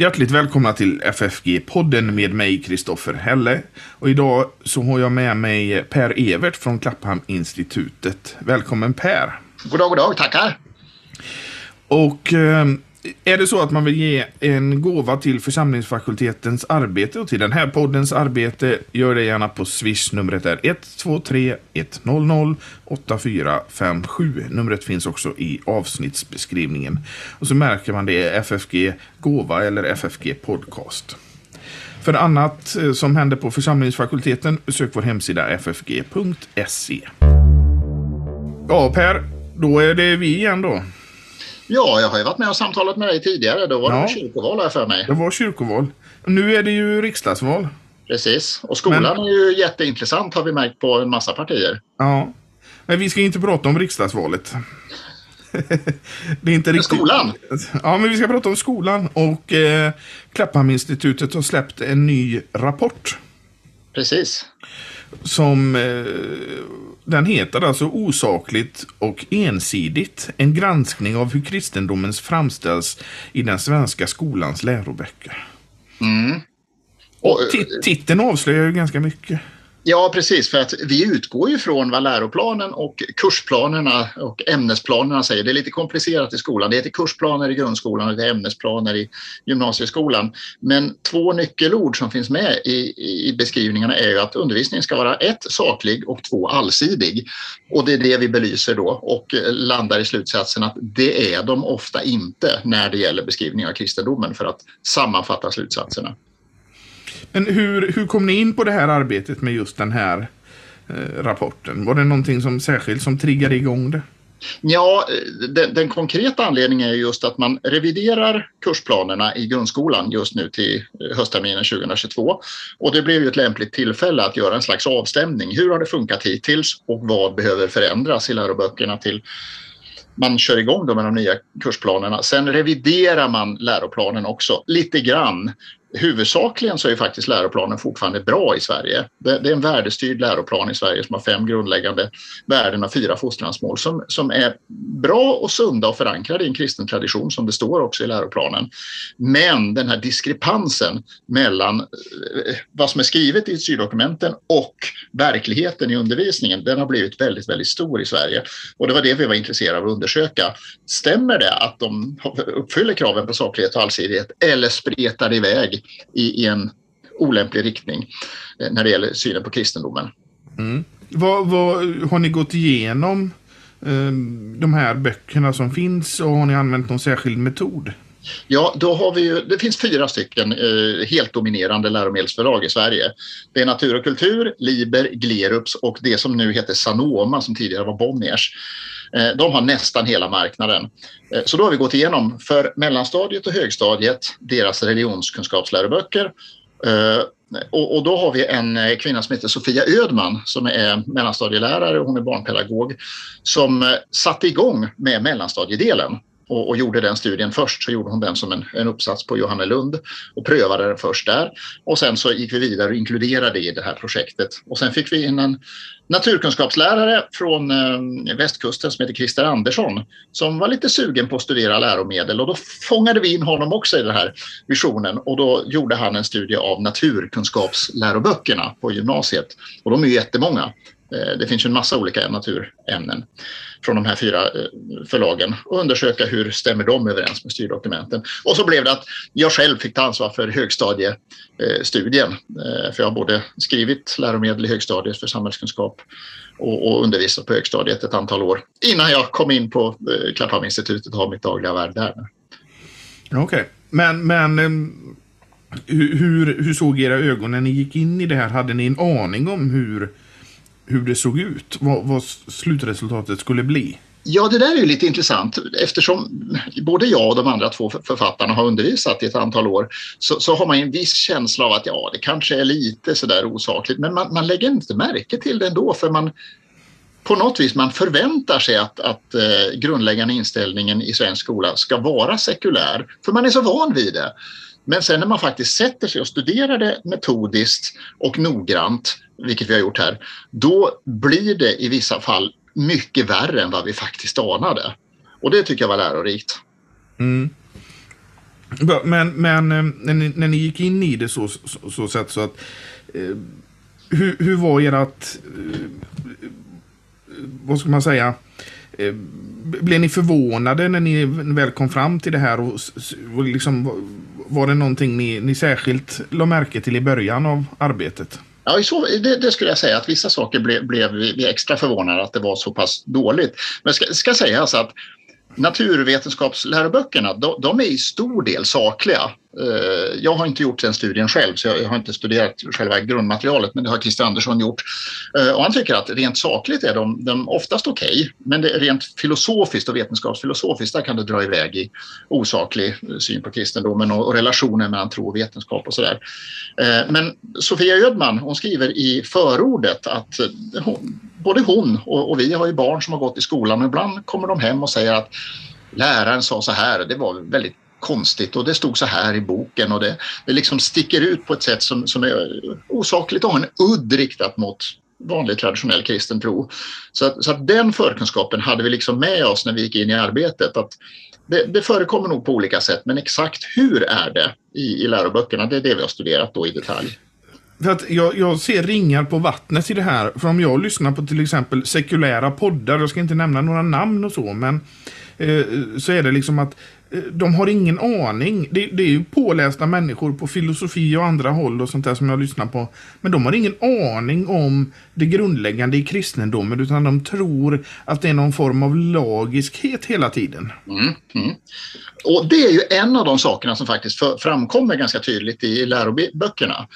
Hjärtligt välkomna till FFG-podden med mig, Kristoffer Helle. Och idag så har jag med mig Per Evert från Klapphamn-institutet. Välkommen Per! God dag, god dag, tackar! Och eh, är det så att man vill ge en gåva till församlingsfakultetens arbete och till den här poddens arbete, gör det gärna på Swish. Numret är 123 100 8457. Numret finns också i avsnittsbeskrivningen. Och så märker man det är FFG Gåva eller FFG Podcast. För annat eh, som händer på församlingsfakulteten, besök vår hemsida ffg.se. Ja, Per, då är det vi igen då. Ja, jag har ju varit med och samtalat med dig tidigare. Då var det Ja. kyrkoval här för mig. Det var kyrkoval. Nu är det ju riksdagsval. Precis. Och skolan Men- är ju jätteintressant har vi märkt på en massa partier. Ja. Men vi ska inte prata om riksdagsvalet. det är inte riktigt... skolan? Ja, men vi ska prata om skolan. Och eh, Klapphamninstitutet har släppt en ny rapport. Precis. Som eh, den heter alltså Osakligt och ensidigt. En granskning av hur kristendomen framställs i den svenska skolans läroböcker. Och, Ti- Titeln avslöjar ju ganska mycket ja, precis. För att vi utgår ju från vad läroplanen och kursplanerna och ämnesplanerna säger. Det är lite komplicerat i skolan. Det heter kursplaner i grundskolan och det är ämnesplaner i gymnasieskolan. Men två nyckelord som finns med i, i beskrivningarna är ju att undervisningen ska vara ett, saklig och två, allsidig. Och det är det vi belyser då och landar i slutsatsen att det är de ofta inte när det gäller beskrivning av kristendomen för att sammanfatta slutsatserna. Men hur, hur kom ni in på det här arbetet med just den här eh, rapporten? Var det någonting som särskilt som triggade igång det? Ja, eh, den, den konkreta anledningen är just att man reviderar kursplanerna i grundskolan just nu till eh, höstterminen 2022. Och det blev ju ett lämpligt tillfälle att göra en slags avstämning. Hur har det funkat hittills och vad behöver förändras i läroböckerna till man kör igång då med de nya kursplanerna. Sen reviderar man läroplanen också lite grann. Huvudsakligen så är ju faktiskt läroplanen fortfarande bra i Sverige. Det, det är en värdestyrd läroplan i Sverige som har fem grundläggande värden och fyra fostransmål som, som är bra och sunda och förankrade i en kristen tradition som det står också i läroplanen. Men den här diskrepansen mellan eh, vad som är skrivet i styrdokumenten och verkligheten i undervisningen, den har blivit väldigt, väldigt stor i Sverige. Och det var det vi var intresserade av att undersöka. Stämmer det att de uppfyller kraven på saklighet och allsidighet eller spretar det iväg i, i en olämplig riktning eh, när det gäller synen på kristendomen? Vad, vad, har ni gått igenom eh, de här böckerna som finns och har ni använt någon särskild metod? Ja, då har vi ju, det finns fyra stycken eh, helt dominerande läromedelsförlag i Sverige. Det är Natur och kultur, Liber, Glerups och det som nu heter Sanoma som tidigare var Bonniers. Eh, de har nästan hela marknaden. Eh, så då har vi gått igenom för mellanstadiet och högstadiet deras religionskunskapsläroböcker. Eh, och, då har vi en kvinna som heter Sofia Ödman som är mellanstadielärare och hon är barnpedagog som satte igång med mellanstadiedelen och, och gjorde den studien först. Så gjorde hon den som en, en uppsats på Johannelund och prövade den först där. Och sen så gick vi vidare och inkluderade det i det här projektet. Och sen fick vi in en naturkunskapslärare från eh, västkusten som heter Christer Andersson som var lite sugen på att studera läromedel och då fångade vi in honom också i den här visionen och då gjorde han en studie av naturkunskapsläroböckerna på gymnasiet. Och de är ju jättemånga. Eh, Det finns ju en massa olika naturämnen från de här fyra eh, förlagen och undersöka hur stämmer de överens med styrdokumenten. Och så blev det att jag själv fick ta ansvar för högstadiestudien. Eh, eh, för jag har både skrivit läromedel i högstadiet för samhällskunskap och, undervisat på högstadiet ett antal år innan jag kom in på Klapphamninstitutet och har mitt dagliga värv där. Okej. Men, men hur, hur såg era ögon när ni gick in i det här? Hade ni en aning om hur, hur det såg ut? Vad, vad slutresultatet skulle bli? Ja, det där är ju lite intressant eftersom både jag och de andra två författarna har undervisat i ett antal år så, så har man ju en viss känsla av att ja, det kanske är lite sådär osakligt men man, man lägger inte märke till det ändå för man på något vis man förväntar sig att, att eh, grundläggande inställningen i svensk skola ska vara sekulär för man är så van vid det. Men sen när man faktiskt sätter sig och studerar det metodiskt och noggrant, vilket vi har gjort här, då blir det i vissa fall mycket värre än vad vi faktiskt anade. Och det tycker jag var lärorikt. Mm. Men, men eh, när, ni, när ni gick in i det så, så, så sätt så att eh, hur, hur var ert, eh, vad ska man säga, eh, blev ni förvånade när ni väl kom fram till det här och, och liksom, var det någonting ni, ni särskilt la märke till i början av arbetet? Ja, så, det, det, skulle jag säga att vissa saker blev, blev vi extra förvånade att det var så pass dåligt. Men ska, ska sägas att naturvetenskapsläroböckerna, de, de, är i stor del sakliga. Eh, jag har inte gjort den studien själv, så jag har inte studerat själva grundmaterialet, men det har Christer Andersson gjort. Eh, och han tycker att rent sakligt är de, de oftast okej, okay, men det, rent filosofiskt och vetenskapsfilosofiskt, där kan det dra iväg i osaklig syn på kristendomen och, och relationen mellan tro och vetenskap och sådär. Eh, men Sofia Ödman, hon skriver i förordet att hon, både hon och, och vi har ju barn som har gått i skolan och ibland kommer de hem och säger att läraren sa så här, det var väldigt konstigt och det stod så här i boken och det, det liksom sticker ut på ett sätt som, som är osakligt och har en udd riktat mot vanlig traditionell kristen tro. Så att, så att den förkunskapen hade vi liksom med oss när vi gick in i arbetet. Att det, det förekommer nog på olika sätt men exakt hur är det i, i läroböckerna, det är det vi har studerat då i detalj. För att jag, jag ser ringar på vattnet i det här. För om jag lyssnar på till exempel sekulära poddar, jag ska inte nämna några namn och så, men eh, så är det liksom att eh, de har ingen aning. Det, det, är ju pålästa människor på filosofi och andra håll och sånt där som jag lyssnar på. Men de har ingen aning om det grundläggande i kristendomen utan de tror att det är någon form av lagiskhet hela tiden. Mm, mm. Och det är ju en av de sakerna som faktiskt framkommer ganska tydligt i läroböckerna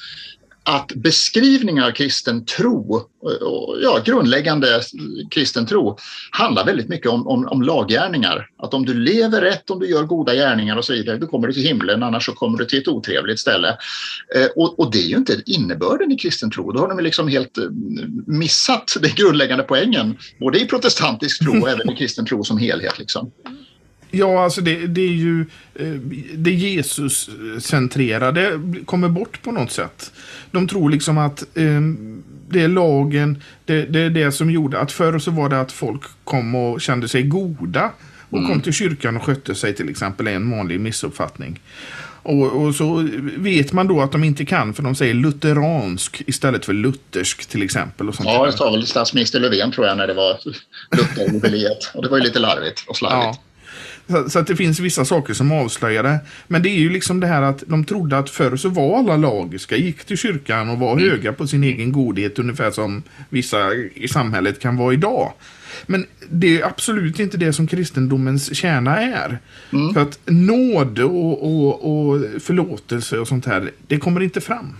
att beskrivningar av kristen tro, ja, grundläggande kristen tro, handlar väldigt mycket om, om, om laggärningar. Att om du lever rätt, om du gör goda gärningar och så vidare, då kommer du till himlen, annars så kommer du till ett otrevligt ställe. Eh, och, och, det är ju inte innebörden i kristen tro. Då har de liksom helt eh, missat den grundläggande poängen, både i protestantisk tro och även i kristen tro som helhet. Liksom. Ja, alltså det, det är ju eh, det Jesus-centrerade kommer bort på något sätt. De tror liksom att eh, det är lagen, det, det, är det som gjorde att förr så var det att folk kom och kände sig goda och mm. kom till kyrkan och skötte sig till exempel, är en vanlig missuppfattning. Och, och, så vet man då att de inte kan för de säger lutheransk istället för luthersk till exempel. Och sånt ja, det sa väl statsminister Löfven tror jag när det var Lutherjubileet. och det var ju lite larvigt och slarvigt. Ja. Så, så, att det finns vissa saker som avslöjar det. Men det är ju liksom det här att de trodde att förr så var alla lagiska, gick till kyrkan och var mm. höga på sin egen godhet ungefär som vissa i samhället kan vara idag. Men det är absolut inte det som kristendomens kärna är. Mm. För att nåd och, och, och förlåtelse och sånt här, det kommer inte fram.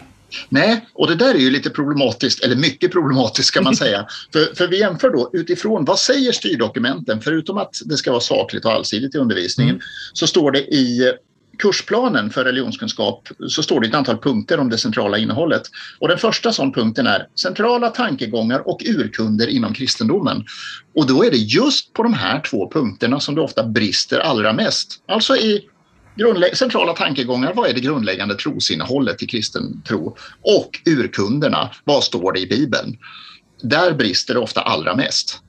Nej, och det där är ju lite problematiskt, eller mycket problematiskt kan man säga. för, för vi jämför då utifrån vad säger styrdokumenten, förutom att det ska vara sakligt och allsidigt i undervisningen, mm. så står det i kursplanen för religionskunskap så står det ett antal punkter om det centrala innehållet. Och den första sån punkten är centrala tankegångar och urkunder inom kristendomen. Och då är det just på de här två punkterna som det ofta brister allra mest. Alltså i centrala tankegångar, vad är det grundläggande trosinnehållet i kristen tro? Och urkunderna, vad står det i Bibeln? Där brister det ofta allra mest.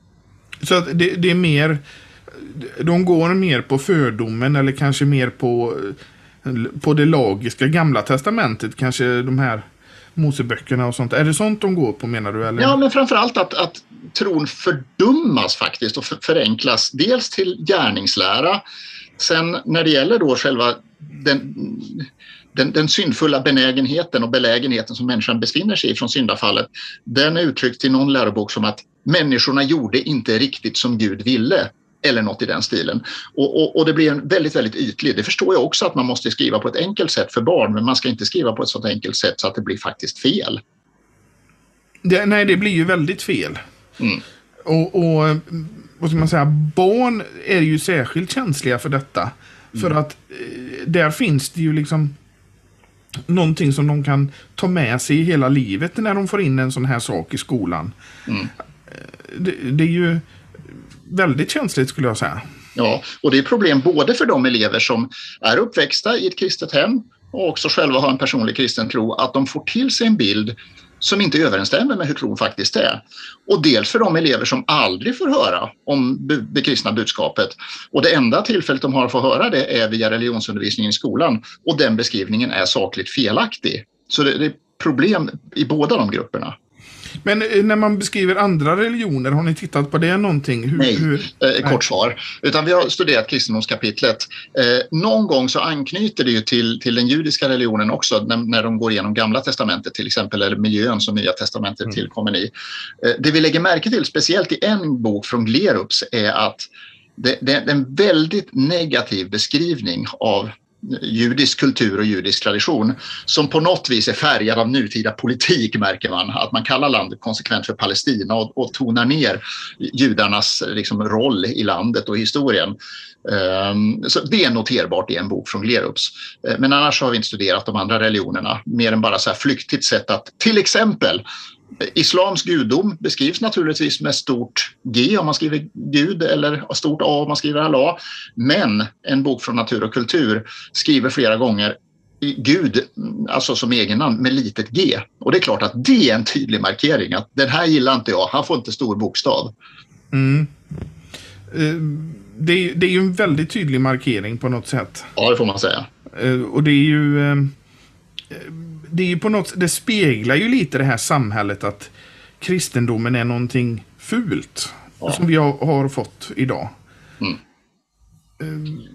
Så det, det, är mer, de går mer på fördomen eller kanske mer på, på det lagiska, gamla testamentet, kanske de här Moseböckerna och sånt. Är det sånt de går på menar du? Eller? Ja, men framförallt att, att tron fördummas faktiskt och förenklas. Dels till gärningslära Sen när det gäller då själva den, den, den syndfulla benägenheten och belägenheten som människan befinner sig i från syndafallet, den är uttryckt i någon lärobok som att människorna gjorde inte riktigt som Gud ville eller något i den stilen. Och, och, och, det blir en väldigt, väldigt ytlig. Det förstår jag också att man måste skriva på ett enkelt sätt för barn, men man ska inte skriva på ett sådant enkelt sätt så att det blir faktiskt fel. Det, nej, det blir ju väldigt fel. Mm. Och, och vad ska man säga, barn är ju särskilt känsliga för detta. Mm. För att eh, där finns det ju liksom någonting som de kan ta med sig hela livet när de får in en sån här sak i skolan. Mm. Eh, det, det, är ju väldigt känsligt skulle jag säga. Ja, och det är problem både för de elever som är uppväxta i ett kristet hem och också själva har en personlig kristen tro, att de får till sig en bild som inte överensstämmer med hur tron faktiskt är. Och dels för de elever som aldrig får höra om det kristna budskapet. Och det enda tillfället de har att få höra det är via religionsundervisningen i skolan och den beskrivningen är sakligt felaktig. Så det, det är problem i båda de grupperna. Men eh, när man beskriver andra religioner, har ni tittat på det någonting? Hur, nej, hur, eh, kort svar. Utan vi har studerat kristendomskapitlet. Eh, någon gång så anknyter det ju till, till den judiska religionen också när, när de går igenom Gamla Testamentet till exempel, eller miljön som Nya Testamentet mm. tillkommer i. Eh, det vi lägger märke till, speciellt i en bok från Glerups, är att det, det är en väldigt negativ beskrivning av judisk kultur och judisk tradition som på något vis är färgad av nutida politik märker man. Att man kallar landet konsekvent för Palestina och, och tonar ner judarnas liksom, roll i landet och historien. Um, så det är noterbart i en bok från Glerups. Eh, men annars har vi inte studerat de andra religionerna mer än bara så här flyktigt sätt att till exempel Islams gudom beskrivs naturligtvis med stort G om man skriver Gud eller stort A om man skriver Allah. Men en bok från natur och kultur skriver flera gånger Gud, alltså som egennamn, med litet g. Och det är klart att det är en tydlig markering att den här gillar inte jag, han får inte stor bokstav. Mm. Eh, det, är, det är ju en väldigt tydlig markering på något sätt. Ja, det får man säga. Eh, och det är ju eh, det är ju på något det speglar ju lite det här samhället att kristendomen är någonting fult. Ja. Som vi har, har fått idag. Mm. Um.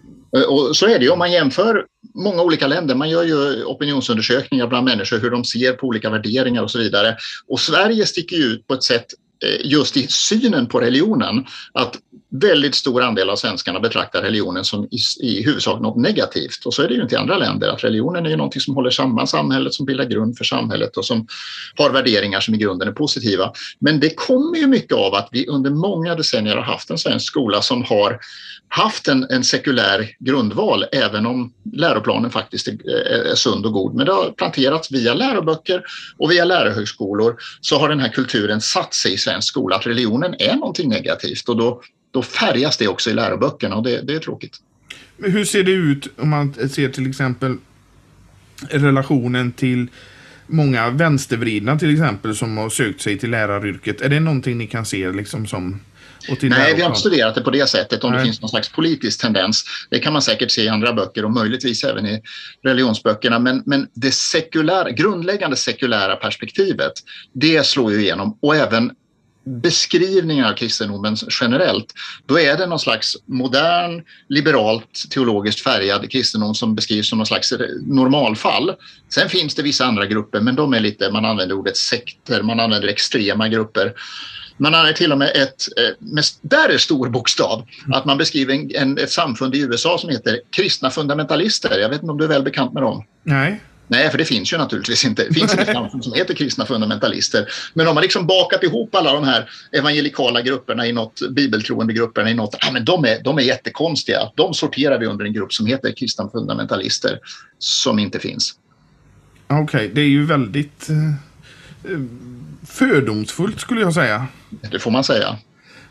Och så är det ju om man jämför många olika länder. Man gör ju opinionsundersökningar bland människor hur de ser på olika värderingar och så vidare. Och Sverige sticker ut på ett sätt Eh, just i synen på religionen att väldigt stor andel av svenskarna betraktar religionen som i, i huvudsak något negativt. Och så är det ju inte i andra länder, att religionen är ju någonting som håller samman samhället, som bildar grund för samhället och som har värderingar som i grunden är positiva. Men det kommer ju mycket av att vi under många decennier har haft en svensk skola som har haft en, en sekulär grundval, även om läroplanen faktiskt är, är, sund och god. Men det har planterats via läroböcker och via lärarhögskolor så har den här kulturen satt sig i svensk skola att religionen är någonting negativt och då, då färgas det också i läroböckerna och det, det är tråkigt. Hur ser det ut om man ser till exempel relationen till många vänstervridna till exempel som har sökt sig till läraryrket. Är det någonting ni kan se liksom som Nej, vi har inte studerat det på det sättet, om Nej. det finns någon slags politisk tendens. Det kan man säkert se i andra böcker och möjligtvis även i religionsböckerna. Men, men det sekulära, grundläggande sekulära perspektivet, det slår ju igenom. Och även beskrivningen av kristendomen generellt, då är det någon slags modern, liberalt, teologiskt färgad kristendom som beskrivs som någon slags normalfall. Sen finns det vissa andra grupper, men de är lite, man använder ordet sekter, man använder extrema grupper. Man har till och med ett, eh, med, där är stor bokstav, att man beskriver en, en, ett samfund i USA som heter kristna fundamentalister. Jag vet inte om du är väl bekant med dem? Nej. Nej, för det finns ju naturligtvis inte. Det finns inget samfund som heter kristna fundamentalister. Men de har liksom bakat ihop alla de här evangelikala grupperna i något, bibeltroende grupperna i något. Ja, men de, är, de är jättekonstiga. De sorterar vi under en grupp som heter kristna fundamentalister, som inte finns. Okej, okay, det är ju väldigt eh, fördomsfullt skulle jag säga. Det får man säga.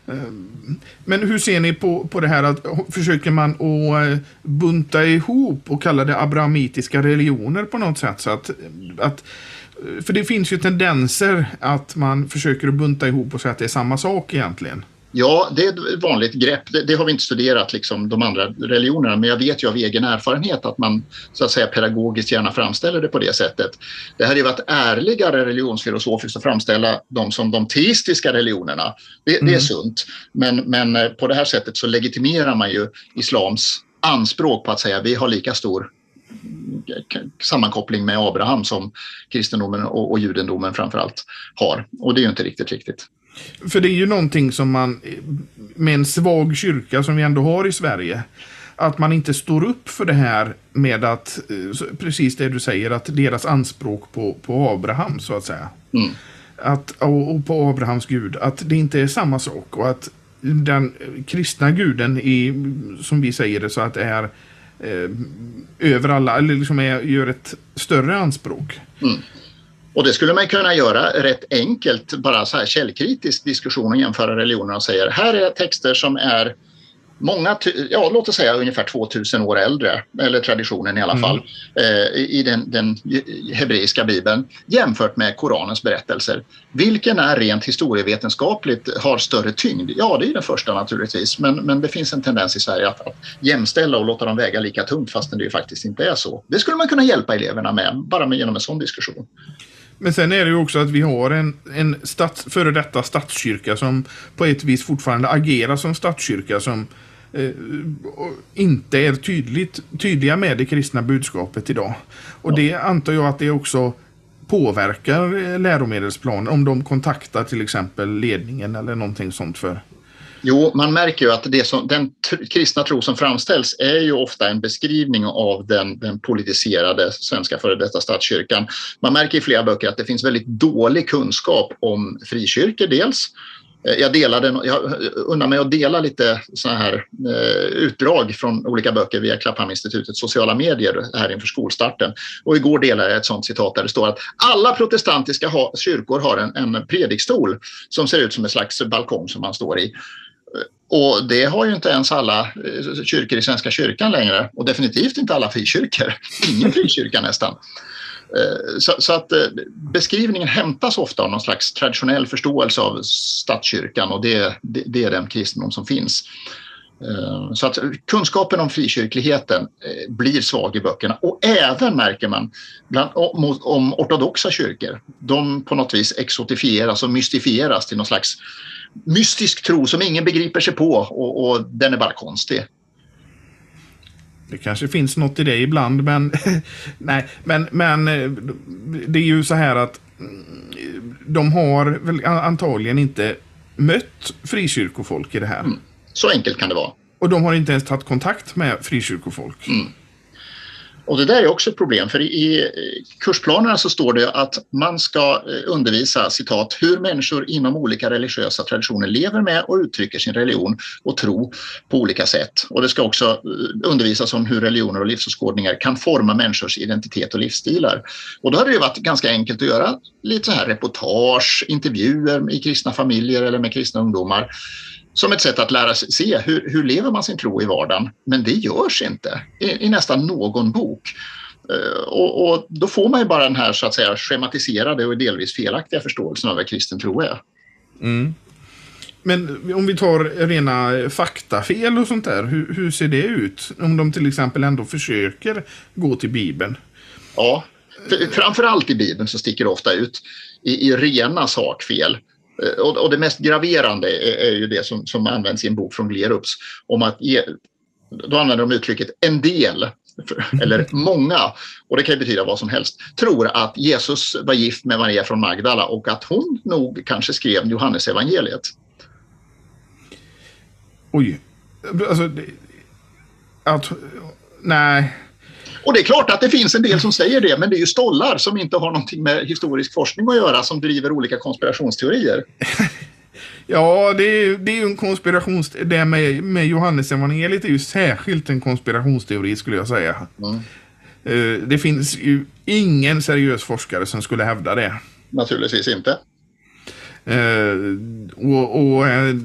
Eh, men hur ser ni på, på det här att försöker man att eh, bunta ihop och kalla det abrahamitiska religioner på något sätt? Så att, att, eh, för det finns ju tendenser att man försöker att bunta ihop och säga att det är samma sak egentligen. Ja, det är ett vanligt grepp. Det, det, har vi inte studerat, liksom, de andra religionerna, men jag vet ju av egen erfarenhet att man så att säga pedagogiskt gärna framställer det på det sättet. Det hade ju varit ärligare religionsfilosofiskt att framställa dem som de teistiska religionerna. Det, mm. det är mm. sunt, men, men eh, på det här sättet så legitimerar man ju islams anspråk på att säga vi har lika stor sammankoppling med Abraham som kristendomen och, och judendomen framförallt har. Och det är ju inte riktigt riktigt. För det är ju någonting som man, med en svag kyrka som vi ändå har i Sverige, att man inte står upp för det här med att, eh, precis det du säger, att deras anspråk på, på Abraham så att säga. Mm. Att, och på Abrahams gud, att det inte är samma sak och att den kristna guden, i, som vi säger det, så att det är eh, över alla, eller liksom är, gör ett större anspråk. Mm. Och det skulle man kunna göra rätt enkelt, bara så här källkritisk diskussion och jämföra religioner och säger här är texter som är många, ja låt oss säga ungefär 2000 år äldre, eller traditionen i alla mm. fall, eh, i den, den hebreiska bibeln jämfört med Koranens berättelser. Vilken är rent historievetenskapligt har större tyngd? Ja, det är den första naturligtvis, men, men det finns en tendens i Sverige att, att jämställa och låta dem väga lika tungt fastän det ju faktiskt inte är så. Det skulle man kunna hjälpa eleverna med, bara med genom en sån diskussion. Men sen är det ju också att vi har en, en stats, före detta statskyrka som på ett vis fortfarande agerar som statskyrka som eh, inte är tydligt, tydliga med det kristna budskapet idag. Och det antar jag att det också påverkar läromedelsplanen om de kontaktar till exempel ledningen eller någonting sånt för Jo, man märker ju att det som, den kristna tro som framställs är ju ofta en beskrivning av den, den politiserade svenska före detta statskyrkan. Man märker i flera böcker att det finns väldigt dålig kunskap om frikyrkor dels. Eh, jag, delade, jag undrar mig att dela lite så här eh, utdrag från olika böcker via Klapphaminstitutets sociala medier här inför skolstarten. Och igår delade jag ett sånt citat där det står att alla protestantiska ha, kyrkor har en, en predikstol som ser ut som en slags balkong som man står i. Och det har ju inte ens alla eh, kyrkor i Svenska kyrkan längre och definitivt inte alla frikyrkor. Ingen frikyrka nästan. Eh, så, så, att eh, beskrivningen hämtas ofta av någon slags traditionell förståelse av statskyrkan och det, det, det är den kristendom som finns. Så att kunskapen om frikyrkligheten blir svag i böckerna och även märker man bland, om, om ortodoxa kyrkor. De på något vis exotifieras och mystifieras till någon slags mystisk tro som ingen begriper sig på och, och den är bara konstig. Det kanske finns något i det ibland, men nej, men, men eh, det är ju så här att mm, de har väl antagligen inte mött frikyrkofolk i det här. Mm. Så enkelt kan det vara. Och de har inte ens tagit kontakt med frikyrkofolk. Mm. Och det där är också ett problem för i kursplanerna så står det att man ska eh, undervisa citat hur människor inom olika religiösa traditioner lever med och uttrycker sin religion och tro på olika sätt. Och det ska också eh, undervisas om hur religioner och livsåskådningar kan forma människors identitet och livsstilar. Och då hade det varit ganska enkelt att göra lite så här reportage, intervjuer i kristna familjer eller med kristna ungdomar som ett sätt att lära sig se hur, hur lever man sin tro i vardagen. Men det görs inte i, i nästan någon bok. Uh, och, och, då får man ju bara den här så att säga schematiserade och delvis felaktiga förståelsen av vad kristen tro är. Mm. Men om vi tar rena faktafel och sånt där, hur, hur, ser det ut? Om de till exempel ändå försöker gå till Bibeln? Ja, framförallt i Bibeln så sticker det ofta ut i, i rena sakfel. Eh, och, och det mest graverande är, är, ju det som, som används i en bok från Glerups om att ge, då använder de uttrycket en del eller många, och det kan betyda vad som helst, tror att Jesus var gift med Maria från Magdala och att hon nog kanske skrev Johannes evangeliet. Oj. Alltså, att, nej. Och det är klart att det finns en del som säger det, men det är ju stollar som inte har någonting med historisk forskning att göra som driver olika konspirationsteorier. ja, det är, det är ju en konspirationsteori. Det med, med Johannes evangeliet är ju särskilt en konspirationsteori skulle jag säga. Mm. Uh, det finns ju ingen seriös forskare som skulle hävda det. Naturligtvis inte. Uh, och, och uh,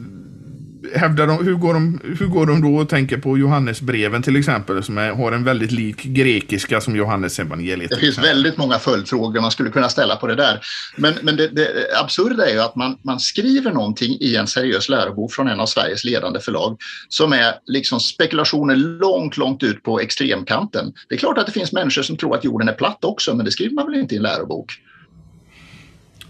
hävdar de, hur, går de, hur går de då och tänker på Johannesbreven till exempel som är, har en väldigt lik grekiska som Johannes evangeliet. Det finns väldigt många följdfrågor man skulle kunna ställa på det där. Men, men det, det absurda är ju att man, man skriver någonting i en seriös lärobok från en av Sveriges ledande förlag som är liksom spekulationer långt, långt ut på extremkanten. Det är klart att det finns människor som tror att jorden är platt också, men det skriver man väl inte i en lärobok.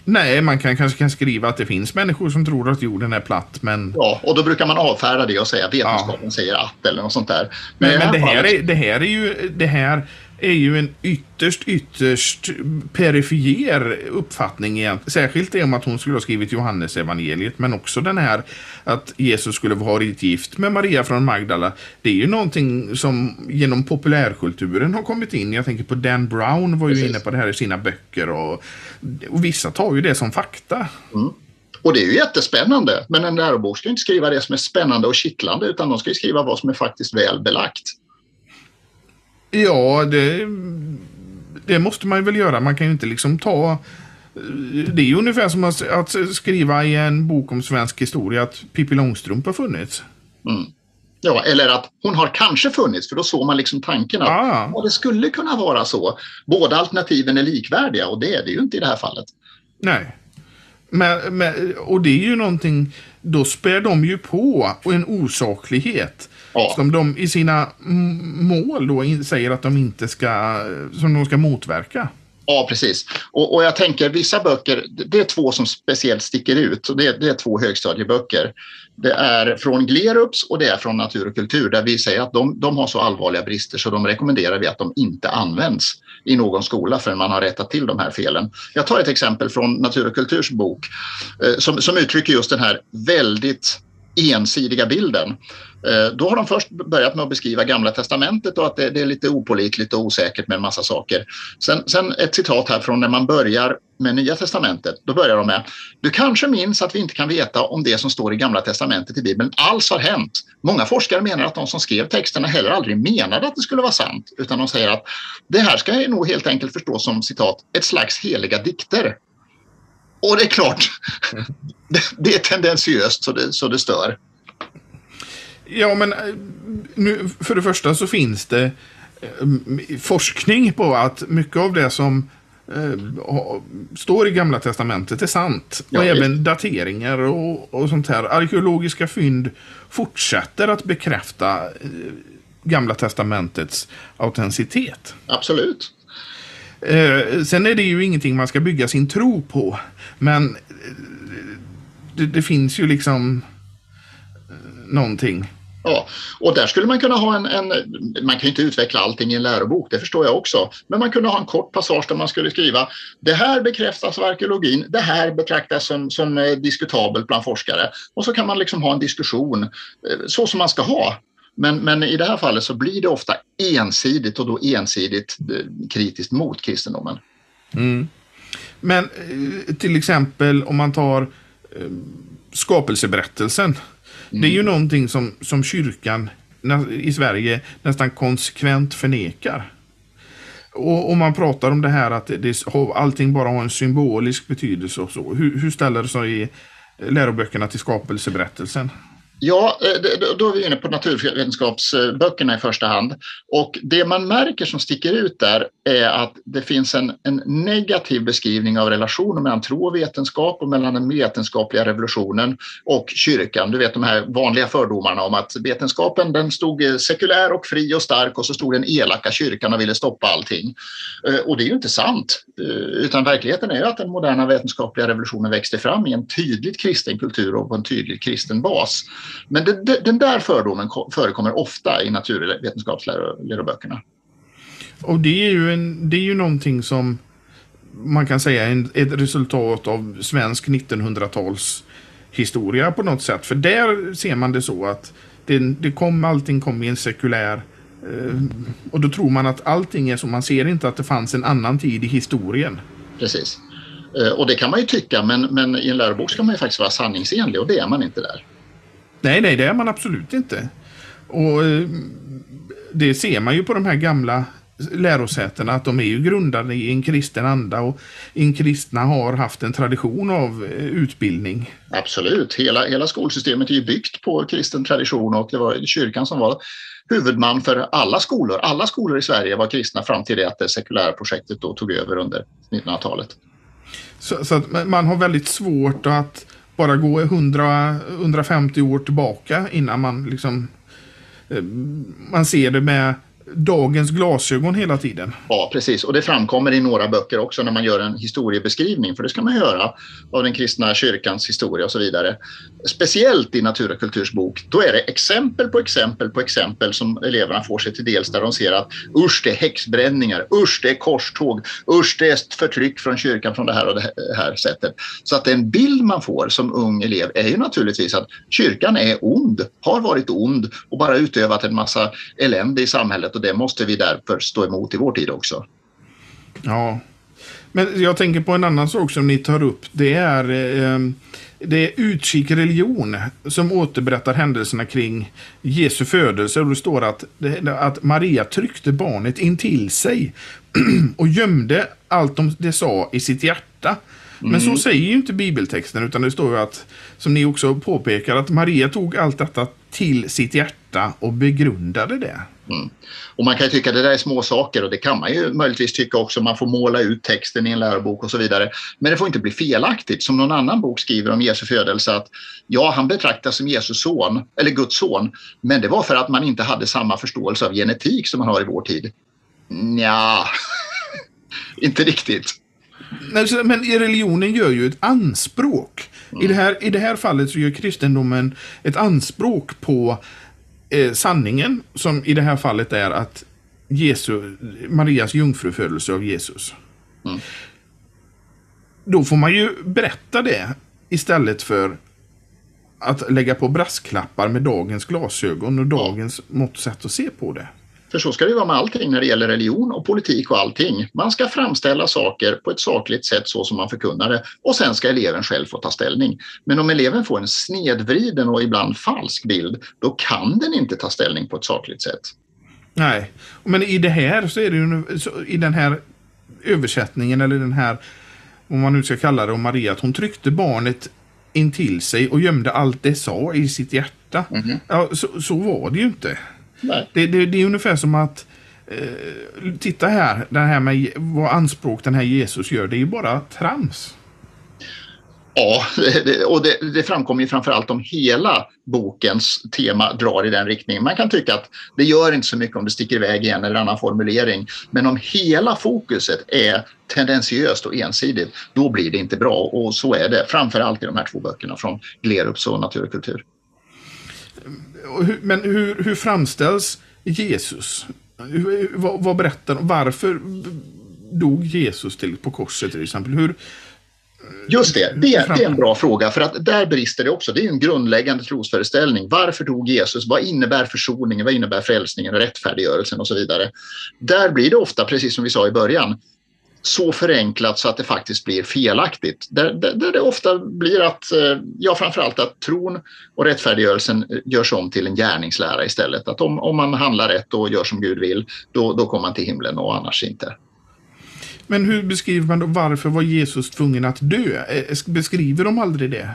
Nej, man kan kanske kan skriva att det finns människor som tror att jorden är platt, men... Ja, och då brukar man avfärda det och säga att vetenskapen ja. säger att eller något sånt där. Men, men, men det, här är, det här är ju... Det här är ju en ytterst, ytterst perifer uppfattning igen. Särskilt det om att hon skulle ha skrivit Johannes evangeliet men också den här att Jesus skulle ha varit gift med Maria från Magdala. Det är ju någonting som genom populärkulturen har kommit in. Jag tänker på Dan Brown var ju Precis. inne på det här i sina böcker och, och vissa tar ju det som fakta. Mm. Och det är ju jättespännande, men en lärobok ska inte skriva det som är spännande och kittlande utan de ska skriva vad som är faktiskt väl belagt. Ja, det, det måste man väl göra. Man kan ju inte liksom ta... Det är ju ungefär som att, att skriva i en bok om svensk historia att Pippi Långstrump har funnits. Mm. Ja, eller att hon har kanske funnits, för då såg man liksom tanken att Ah. ja, det skulle kunna vara så. Båda alternativen är likvärdiga och det är det ju inte i det här fallet. Nej. Men, men, och det är ju någonting, då spär de ju på en osaklighet. Ja. Som de i sina mål då säger att de inte ska, som de ska motverka. Ja, precis. Och, och jag tänker vissa böcker, det- är två som speciellt sticker ut och det, det är två högstadieböcker. Det är från Glerups och det är från Natur och kultur där vi säger att de, de har så allvarliga brister så de rekommenderar vi att de inte används i någon skola förrän man har rättat till de här felen. Jag tar ett exempel från Natur och kulturs bok eh, som, som uttrycker just den här väldigt ensidiga bilden. Eh, då har de först börjat med att beskriva Gamla Testamentet och att det, det är lite opålitligt och osäkert med en massa saker. Sen, sen ett citat här från när man börjar med Nya Testamentet. Då börjar de med Du kanske minns att vi inte kan veta om det som står i Gamla Testamentet i Bibeln alls har hänt. Många forskare menar att de som skrev texterna heller aldrig menade att det skulle vara sant, utan de säger att det här ska jag nog helt enkelt förstå som citat ett slags heliga dikter. Och det är klart, det, är tendensiöst så det, så det stör. Ja, men eh, nu, för det första så finns det eh, forskning på att mycket av det som eh, står i Gamla Testamentet är sant. Ja, och visst. även dateringar och, och sånt här. Arkeologiska fynd fortsätter att bekräfta eh, Gamla Testamentets autenticitet. Absolut. Eh, sen är det ju ingenting man ska bygga sin tro på. Men eh, det, det finns ju liksom eh, någonting. Ja, och där skulle man kunna ha en, en, man kan ju inte utveckla allting i en lärobok, det förstår jag också, men man kunde ha en kort passage där man skulle skriva det här bekräftas av arkeologin, det här betraktas som, som eh, diskutabelt bland forskare och så kan man liksom ha en diskussion eh, så som man ska ha. Men, men i det här fallet så blir det ofta ensidigt och då ensidigt eh, kritiskt mot kristendomen. Men eh, till exempel om man tar eh, skapelseberättelsen. Det är ju någonting som, som kyrkan i Sverige nästan konsekvent förnekar. Och om man pratar om det här att det, allting bara har en symbolisk betydelse och så. Hur, hur ställer det sig i läroböckerna till skapelseberättelsen? Ja, eh, då- är vi inne på naturvetenskapsböckerna i första hand. Och det man märker som sticker ut där är att det finns en, en negativ beskrivning av relationen mellan tro och vetenskap och mellan den vetenskapliga revolutionen och kyrkan. Du vet de här vanliga fördomarna om att vetenskapen den stod eh, sekulär och fri och stark och så stod den elaka kyrkan och ville stoppa allting. Eh, och det är ju inte sant, utan verkligheten är ju att den moderna vetenskapliga revolutionen växte fram i en tydligt kristen kultur och på en tydligt kristen bas. Men det, det, den där fördomen ko- förekommer ofta i naturvetenskapsläroböckerna. Och det är ju, en, det är ju någonting som man kan säga en, ett resultat av svensk 1900-tals historia på något sätt. För där ser man det så att det, det kom, allting kom i en sekulär eh, och då tror man att allting är så. Man ser inte att det fanns en annan tid i historien. Precis. Eh, Och det kan man ju tycka, men, men i en lärobok ska man ju faktiskt vara sanningsenlig och det är man inte där. Nej, nej, det är man absolut inte. Och eh, det ser man ju på de här gamla lärosätena att de är ju grundade i en kristen anda och en kristna har haft en tradition av eh, utbildning. Absolut. Hela, hela skolsystemet är ju byggt på kristen tradition och det var kyrkan som var huvudman för alla skolor. Alla skolor i Sverige var kristna fram till det att det sekulära projektet då tog över under 1900-talet. Så, så man har väldigt svårt att bara gå 100, 150 år tillbaka innan man liksom eh, man ser det med dagens glasögon hela tiden. Ja, precis. Och det framkommer i några böcker också när man gör en historiebeskrivning, för det ska man göra av den kristna kyrkans historia och så vidare. Speciellt i Natur och kulturs bok, då är det exempel på exempel på exempel som eleverna får sig till dels där de ser att usch, det är häxbränningar, usch, det är korståg, usch, det är förtryck från kyrkan från det här och det här sättet. Så att den bild man får som ung elev är ju naturligtvis att kyrkan är ond, har varit ond och bara utövat en massa elände i samhället och det måste vi därför stå emot i vår tid också. Ja. Men jag tänker på en annan sak som ni tar upp. Det är, eh, det är utkik religion som återberättar händelserna kring Jesu födelse. Och det står att, att Maria tryckte barnet in till sig och gömde allt de, det sa i sitt hjärta. Men så säger ju inte bibeltexten, utan det står ju att, som ni också påpekar, att Maria tog allt detta till sitt hjärta och begrundade det. Mm. Och man kan ju tycka att det där är små saker och det kan man ju möjligtvis tycka också. Man får måla ut texten i en lärobok och så vidare. Men det får inte bli felaktigt. Som någon annan bok skriver om Jesu födelse att ja, han betraktas som Jesus son, eller Guds son. Men det var för att man inte hade samma förståelse av genetik som man har i vår tid. Nja, inte riktigt. Men religionen gör ju ett anspråk. Mm. I, det här, I det här fallet så gör kristendomen ett anspråk på eh, sanningen, som i det här fallet är att Jesu, Marias jungfrufödelse av Jesus. Mm. Då får man ju berätta det istället för att lägga på brasklappar med dagens glasögon och dagens mått sätt att se på det. För så ska det vara med allting när det gäller religion och politik och allting. Man ska framställa saker på ett sakligt sätt så som man förkunnar det och sen ska eleven själv få ta ställning. Men om eleven får en snedvriden och ibland falsk bild, då kan den inte ta ställning på ett sakligt sätt. Nej, men i det här så är det ju i den här översättningen eller den här, om man nu ska kalla det om Maria, att hon tryckte barnet in till sig och gömde allt det sa i sitt hjärta. Mm -hmm. ja, så, så var det ju inte. Det, det, det, är ungefär som att eh, titta här, det här med vad anspråk den här Jesus gör, det är ju bara trams. Ja, och det, det framkommer ju framförallt om hela bokens tema drar i den riktningen. Man kan tycka att det gör inte så mycket om det sticker iväg i en eller annan formulering. Men om hela fokuset är tendensiöst och ensidigt, då blir det inte bra. Och så är det, framförallt i de här två böckerna från Glerups och Natur och kultur men hur, hur framställs Jesus? Hur, vad, vad berättar Varför dog Jesus till, på korset till exempel? Hur, Just det, det, det, är en bra fråga för att där brister det också. Det är en grundläggande trosföreställning. Varför dog Jesus? Vad innebär försoningen? Vad innebär frälsningen och rättfärdiggörelsen och så vidare? Där blir det ofta, precis som vi sa i början, så förenklat så att det faktiskt blir felaktigt. Där, där, där det ofta blir att, eh, ja framförallt att tron och rättfärdiggörelsen görs om till en gärningslära istället. Att om, om man handlar rätt och gör som Gud vill, då, då kommer man till himlen och annars inte. Men hur beskriver man då varför var Jesus tvungen att dö? Eh, beskriver de aldrig det?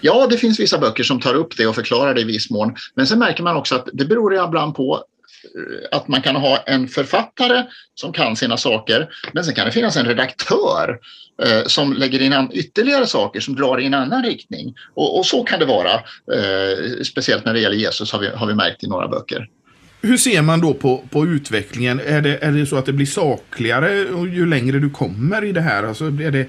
Ja, det finns vissa böcker som tar upp det och förklarar det i viss mån. Men sen märker man också att det beror ibland på Eh, Eh, att man kan ha en författare som kan sina saker men sen kan det finnas en redaktör eh, som lägger in ytterligare saker som drar i en annan riktning. Och, och så kan det vara, eh, speciellt när det gäller Jesus har vi, har vi märkt i några böcker. Hur ser man då på, på utvecklingen? Är det, är det så att det blir sakligare ju längre du kommer i det här? Alltså är det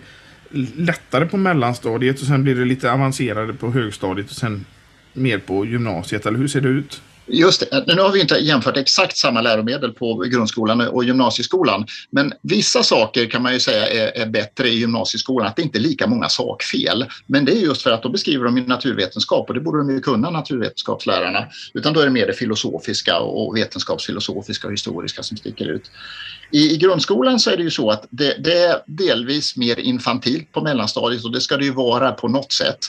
lättare på mellanstadiet och sen blir det lite avancerade på högstadiet och sen mer på gymnasiet? Eller hur ser det ut? Just det. Nu har vi inte jämfört exakt samma läromedel på grundskolan och gymnasieskolan. Men vissa saker kan man ju säga är, är, bättre i gymnasieskolan, att det inte är lika många sakfel. Men det är just för att då beskriver de naturvetenskap och det borde de ju kunna, naturvetenskapslärarna. Utan då är det mer det filosofiska och vetenskapsfilosofiska och historiska som sticker ut. I, I, grundskolan så är det ju så att det, det är delvis mer infantilt på mellanstadiet och det ska det ju vara på något sätt.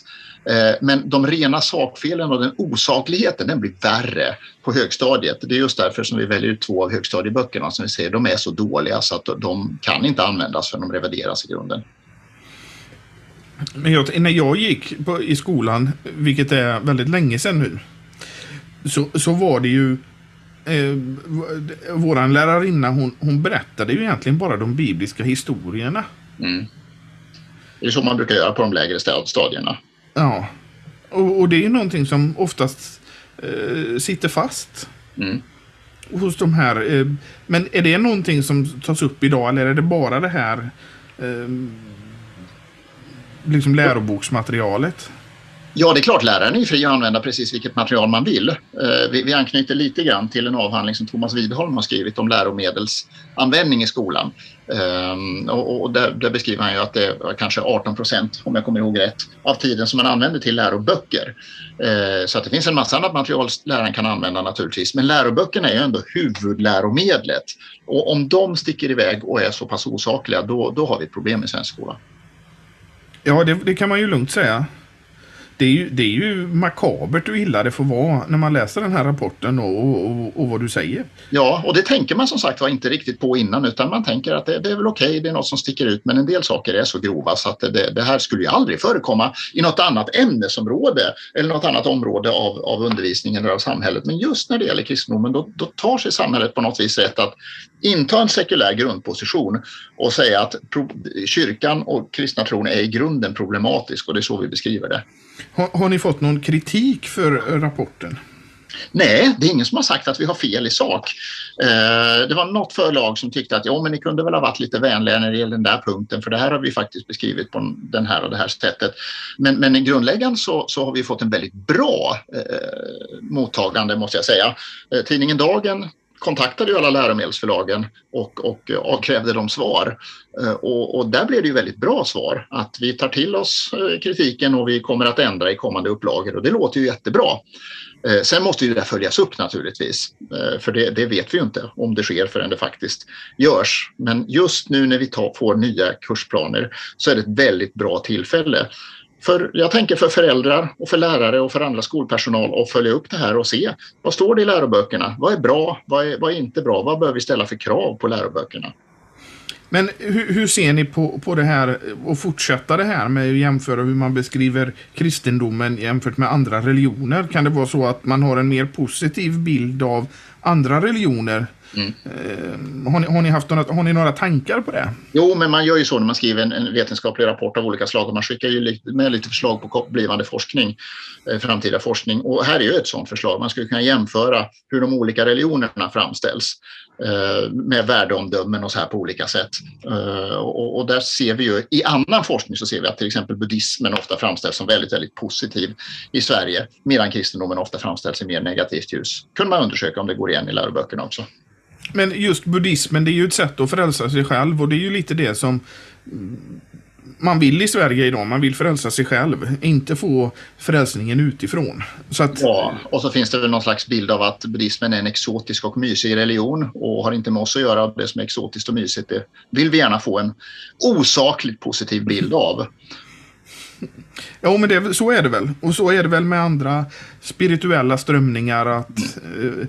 Eh, men de rena sakfelen och den osakligheten den blir värre på högstadiet. Det är just därför som vi väljer ut två av högstadieböckerna som vi säger de är så dåliga så att de kan inte användas förrän de revideras i grunden. Men jag, när jag gick på, i skolan, vilket är väldigt länge sedan nu, så, så var det ju eh, våran lärarinna hon, hon berättade ju egentligen bara de bibliska historierna. Mm. Det är så man brukar göra på de lägre stadierna. Ja, och, och det är ju någonting som oftast eh, sitter fast. Mm. Hos de här. Eh, men är det någonting som tas upp idag eller är det bara det här eh, liksom läroboksmaterialet? Ja, det är klart, läraren är fri att använda precis vilket material man vill. Eh, vi, anknyter lite grann till en avhandling som Thomas Widholm har skrivit om läromedelsanvändning i skolan. Ehm, och, där, beskriver han ju att det är kanske 18 procent, om jag kommer ihåg rätt, av tiden som man använder till läroböcker. Eh, så att det finns en massa annat material läraren kan använda naturligtvis. Men läroböckerna är ju ändå huvudläromedlet. Och om de sticker iväg och är så pass osakliga, då, då har vi ett problem i svensk skola. Ja, det, det kan man ju lugnt säga det är, ju, det är ju makabert hur illa det får vara när man läser den här rapporten och, och, och vad du säger. Ja, och det tänker man som sagt var inte riktigt på innan utan man tänker att det, det är väl okej, okay, det är något som sticker ut men en del saker är så grova så att det, det, här skulle ju aldrig förekomma i något annat ämnesområde eller något annat område av, av undervisningen eller av samhället. Men just när det gäller kristendomen då, då tar sig samhället på något vis rätt att inta en sekulär grundposition och säga att kyrkan och kristna tron är i grunden problematisk och det är så vi beskriver det. Har, har ni fått någon kritik för rapporten? Nej, det är ingen som har sagt att vi har fel i sak. Eh, det var något förlag som tyckte att ja, men ni kunde väl ha varit lite vänligare när det gäller den där punkten för det här har vi faktiskt beskrivit på den här och det här sättet. Men, men i grundläggande så, så har vi fått en väldigt bra eh, mottagande måste jag säga. Eh, tidningen Dagen kontaktade ju alla läromedelsförlagen och, och avkrävde dem svar. Eh, och, och, där blev det ju väldigt bra svar att vi tar till oss eh, kritiken och vi kommer att ändra i kommande upplagor och det låter ju jättebra. Eh, sen måste ju det följas upp naturligtvis, för det, det, vet vi ju inte om det sker förrän det faktiskt görs. Men just nu när vi tar, får nya kursplaner så är det ett väldigt bra tillfälle för, jag tänker för föräldrar och för lärare och för andra skolpersonal att följa upp det här och se vad står det i läroböckerna? Vad är bra? Vad är, vad är inte bra? Vad bör vi ställa för krav på läroböckerna? Men hur, hur, ser ni på, på det här och fortsätta det här med att jämföra hur man beskriver kristendomen jämfört med andra religioner? Kan det vara så att man har en mer positiv bild av andra religioner Mm. Eh, har, ni, har, ni, haft några, har ni några tankar på det? Jo, men man gör ju så när man skriver en, en vetenskaplig rapport av olika slag. Man skickar ju med lite förslag på blivande forskning, eh, framtida forskning. Och här är ju ett sådant förslag. Man skulle kunna jämföra hur de olika religionerna framställs eh, med värdeomdömen och så här på olika sätt. Eh, och, och, där ser vi ju i annan forskning så ser vi att till exempel buddhismen ofta framställs som väldigt, väldigt positiv i Sverige medan kristendomen ofta framställs i mer negativt ljus. kunde man undersöka om det går igen i läroböckerna också. Men just buddhismen, det är ju ett sätt att frälsa sig själv och det är ju lite det som man vill i Sverige idag. Man vill frälsa sig själv, inte få frälsningen utifrån. Så att... Ja, och så finns det väl någon slags bild av att buddhismen är en exotisk och mysig religion och har inte med oss att göra. Det som är exotiskt och mysigt, det vill vi gärna få en osakligt positiv bild av. Ja, men det, så är det väl. Och så är det väl med andra spirituella strömningar att eh,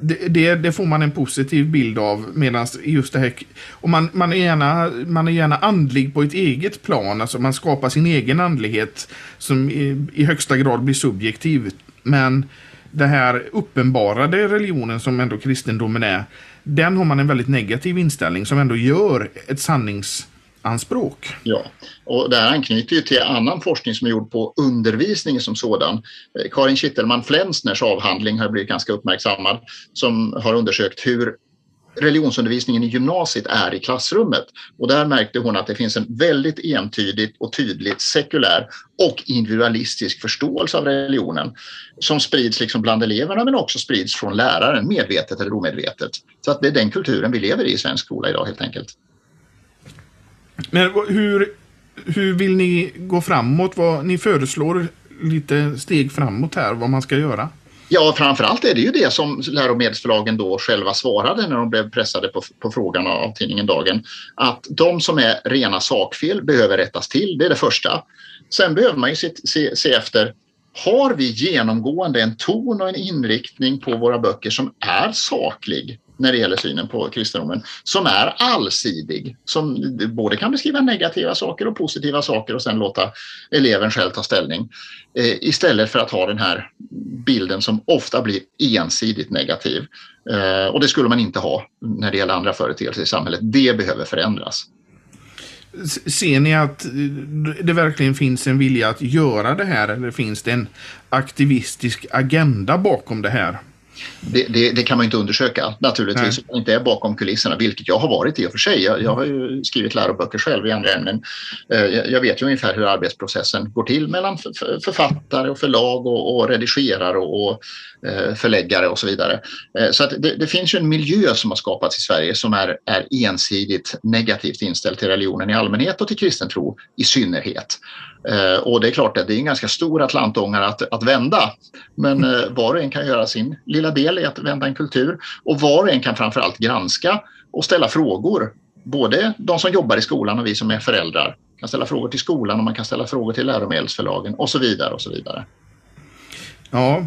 det, det, får man en positiv bild av. Medan just det här... Och man, man, är gärna, man är gärna andlig på ett eget plan. Alltså man skapar sin egen andlighet som i, i högsta grad blir subjektiv. Men den här uppenbarade religionen som ändå kristendomen är. Den har man en väldigt negativ inställning som ändå gör ett sannings anspråk. Ja, och det här anknyter ju till annan forskning som är gjord på undervisning som sådan. Eh, Karin Kittelman Flensners avhandling har blivit ganska uppmärksammad som har undersökt hur religionsundervisningen i gymnasiet är i klassrummet. Och där märkte hon att det finns en väldigt entydigt och tydligt sekulär och individualistisk förståelse av religionen som sprids liksom bland eleverna men också sprids från läraren, medvetet eller omedvetet. Så att det är den kulturen vi lever i i svensk skola idag helt enkelt. Men hur, hur vill ni gå framåt? Vad, ni föreslår lite steg framåt här, vad man ska göra. Ja, framförallt är det ju det som läromedelsförlagen då själva svarade när de blev pressade på, på frågan av tidningen Dagen. Att de som är rena sakfel behöver rättas till, det är det första. Sen behöver man ju se, se, se efter har vi genomgående en ton och en inriktning på våra böcker som är saklig? När det gäller synen på kristendomen som är allsidig, som både kan beskriva negativa saker och positiva saker och sen låta eleven själv ta ställning. Eh, istället för att ha den här bilden som ofta blir ensidigt negativ. Eh, och det skulle man inte ha när det gäller andra företeelser i samhället. Det behöver förändras. Ser ni att eh, det verkligen finns en vilja att göra det här eller finns det en aktivistisk agenda bakom det här? Det, det, det, kan man inte undersöka naturligtvis, Nej. inte är bakom kulisserna, vilket jag har varit i och för sig. Jag, jag har ju skrivit läroböcker själv i andra ämnen. Eh, jag vet ju ungefär hur arbetsprocessen går till mellan författare och förlag och, och redigerare och, eh, förläggare och så vidare. Eh, så det, det, finns ju en miljö som har skapats i Sverige som är, är ensidigt negativt inställd till religionen i allmänhet och till kristen tro i synnerhet. Eh, och det är klart att det är en ganska stor atlantångare att, att vända. Men eh, var och en kan göra sin lilla del i att vända en kultur. Och var och en kan framförallt granska och ställa frågor. Både de som jobbar i skolan och vi som är föräldrar. kan ställa frågor till skolan och man kan ställa frågor till läromedelsförlagen och så vidare och så vidare. Ja.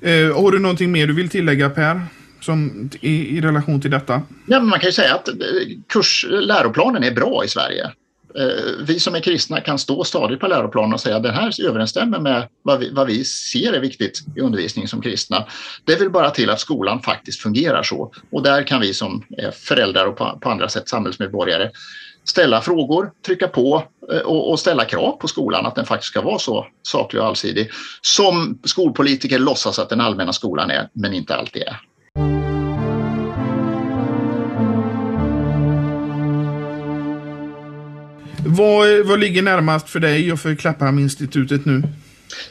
Eh, har du någonting mer du vill tillägga Per? Som, i, i relation till detta? Ja, man kan ju säga att eh, kurs, läroplanen är bra i Sverige. Eh, vi som är kristna kan stå stadigt på läroplanen och säga att det här överensstämmer med vad vi, vad vi ser är viktigt i undervisningen som kristna. Det vill bara till att skolan faktiskt fungerar så. Och där kan vi som föräldrar och på, på andra sätt samhällsmedborgare ställa frågor, trycka på eh, och, och, ställa krav på skolan att den faktiskt ska vara så saklig och allsidig som skolpolitiker låtsas att den allmänna skolan är, men inte alltid är. Vad, vad ligger närmast för dig och för Klapphamninstitutet nu?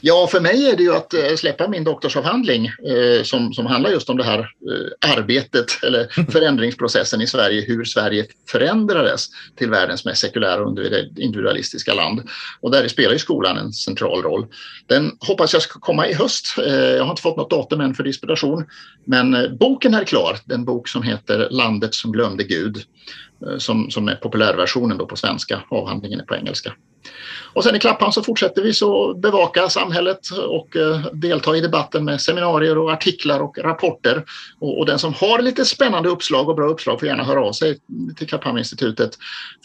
Ja, för mig är det ju att eh, släppa min doktorsavhandling eh, som, som handlar just om det här eh, arbetet eller förändringsprocessen i Sverige, hur Sverige förändrades till världens mest sekulära och individualistiska land. Och där spelar ju skolan en central roll. Den hoppas jag ska komma i höst. Eh, jag har inte fått något datum än för disputation, men eh, boken är klar. Den bok som heter Landet som glömde Gud Eh, som, som är populärversionen då på svenska. Avhandlingen är på engelska. Och sen i Klappan så fortsätter vi så bevaka samhället och eh, delta i debatten med seminarier och artiklar och rapporter. Och, och, den som har lite spännande uppslag och bra uppslag får gärna höra av sig till Klapphamninstitutet.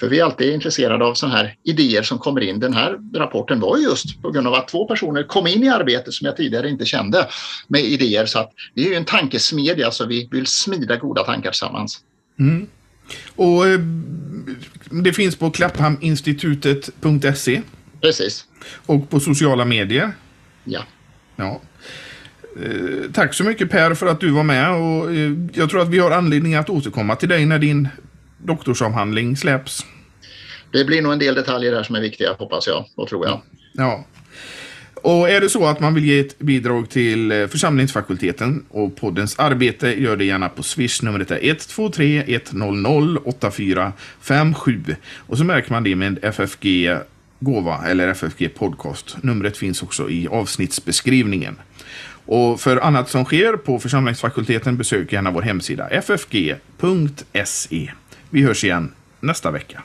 För vi är alltid intresserade av sådana här idéer som kommer in. Den här rapporten var just på grund av att två personer kom in i arbetet som jag tidigare inte kände med idéer. Så att det är ju en tankesmedja så vi vill smida goda tankar tillsammans. Mm. Och eh, det finns på klapphaminstitutet.se. Precis. Och på sociala medier. Ja. Ja. Eh, tack så mycket Per för att du var med och eh, jag tror att vi har anledning att återkomma till dig när din doktorsavhandling släpps. Det blir nog en del detaljer där som är viktiga hoppas jag och tror jag. Ja. Och är det så att man vill ge ett bidrag till eh, församlingsfakulteten och poddens arbete, gör det gärna på Swish. Numret är 123 100 8457. Och så märker man det med FFG gåva eller FFG podcast. Numret finns också i avsnittsbeskrivningen. Och för annat som sker på församlingsfakulteten besök gärna vår hemsida ffg.se. Vi hörs igen nästa vecka.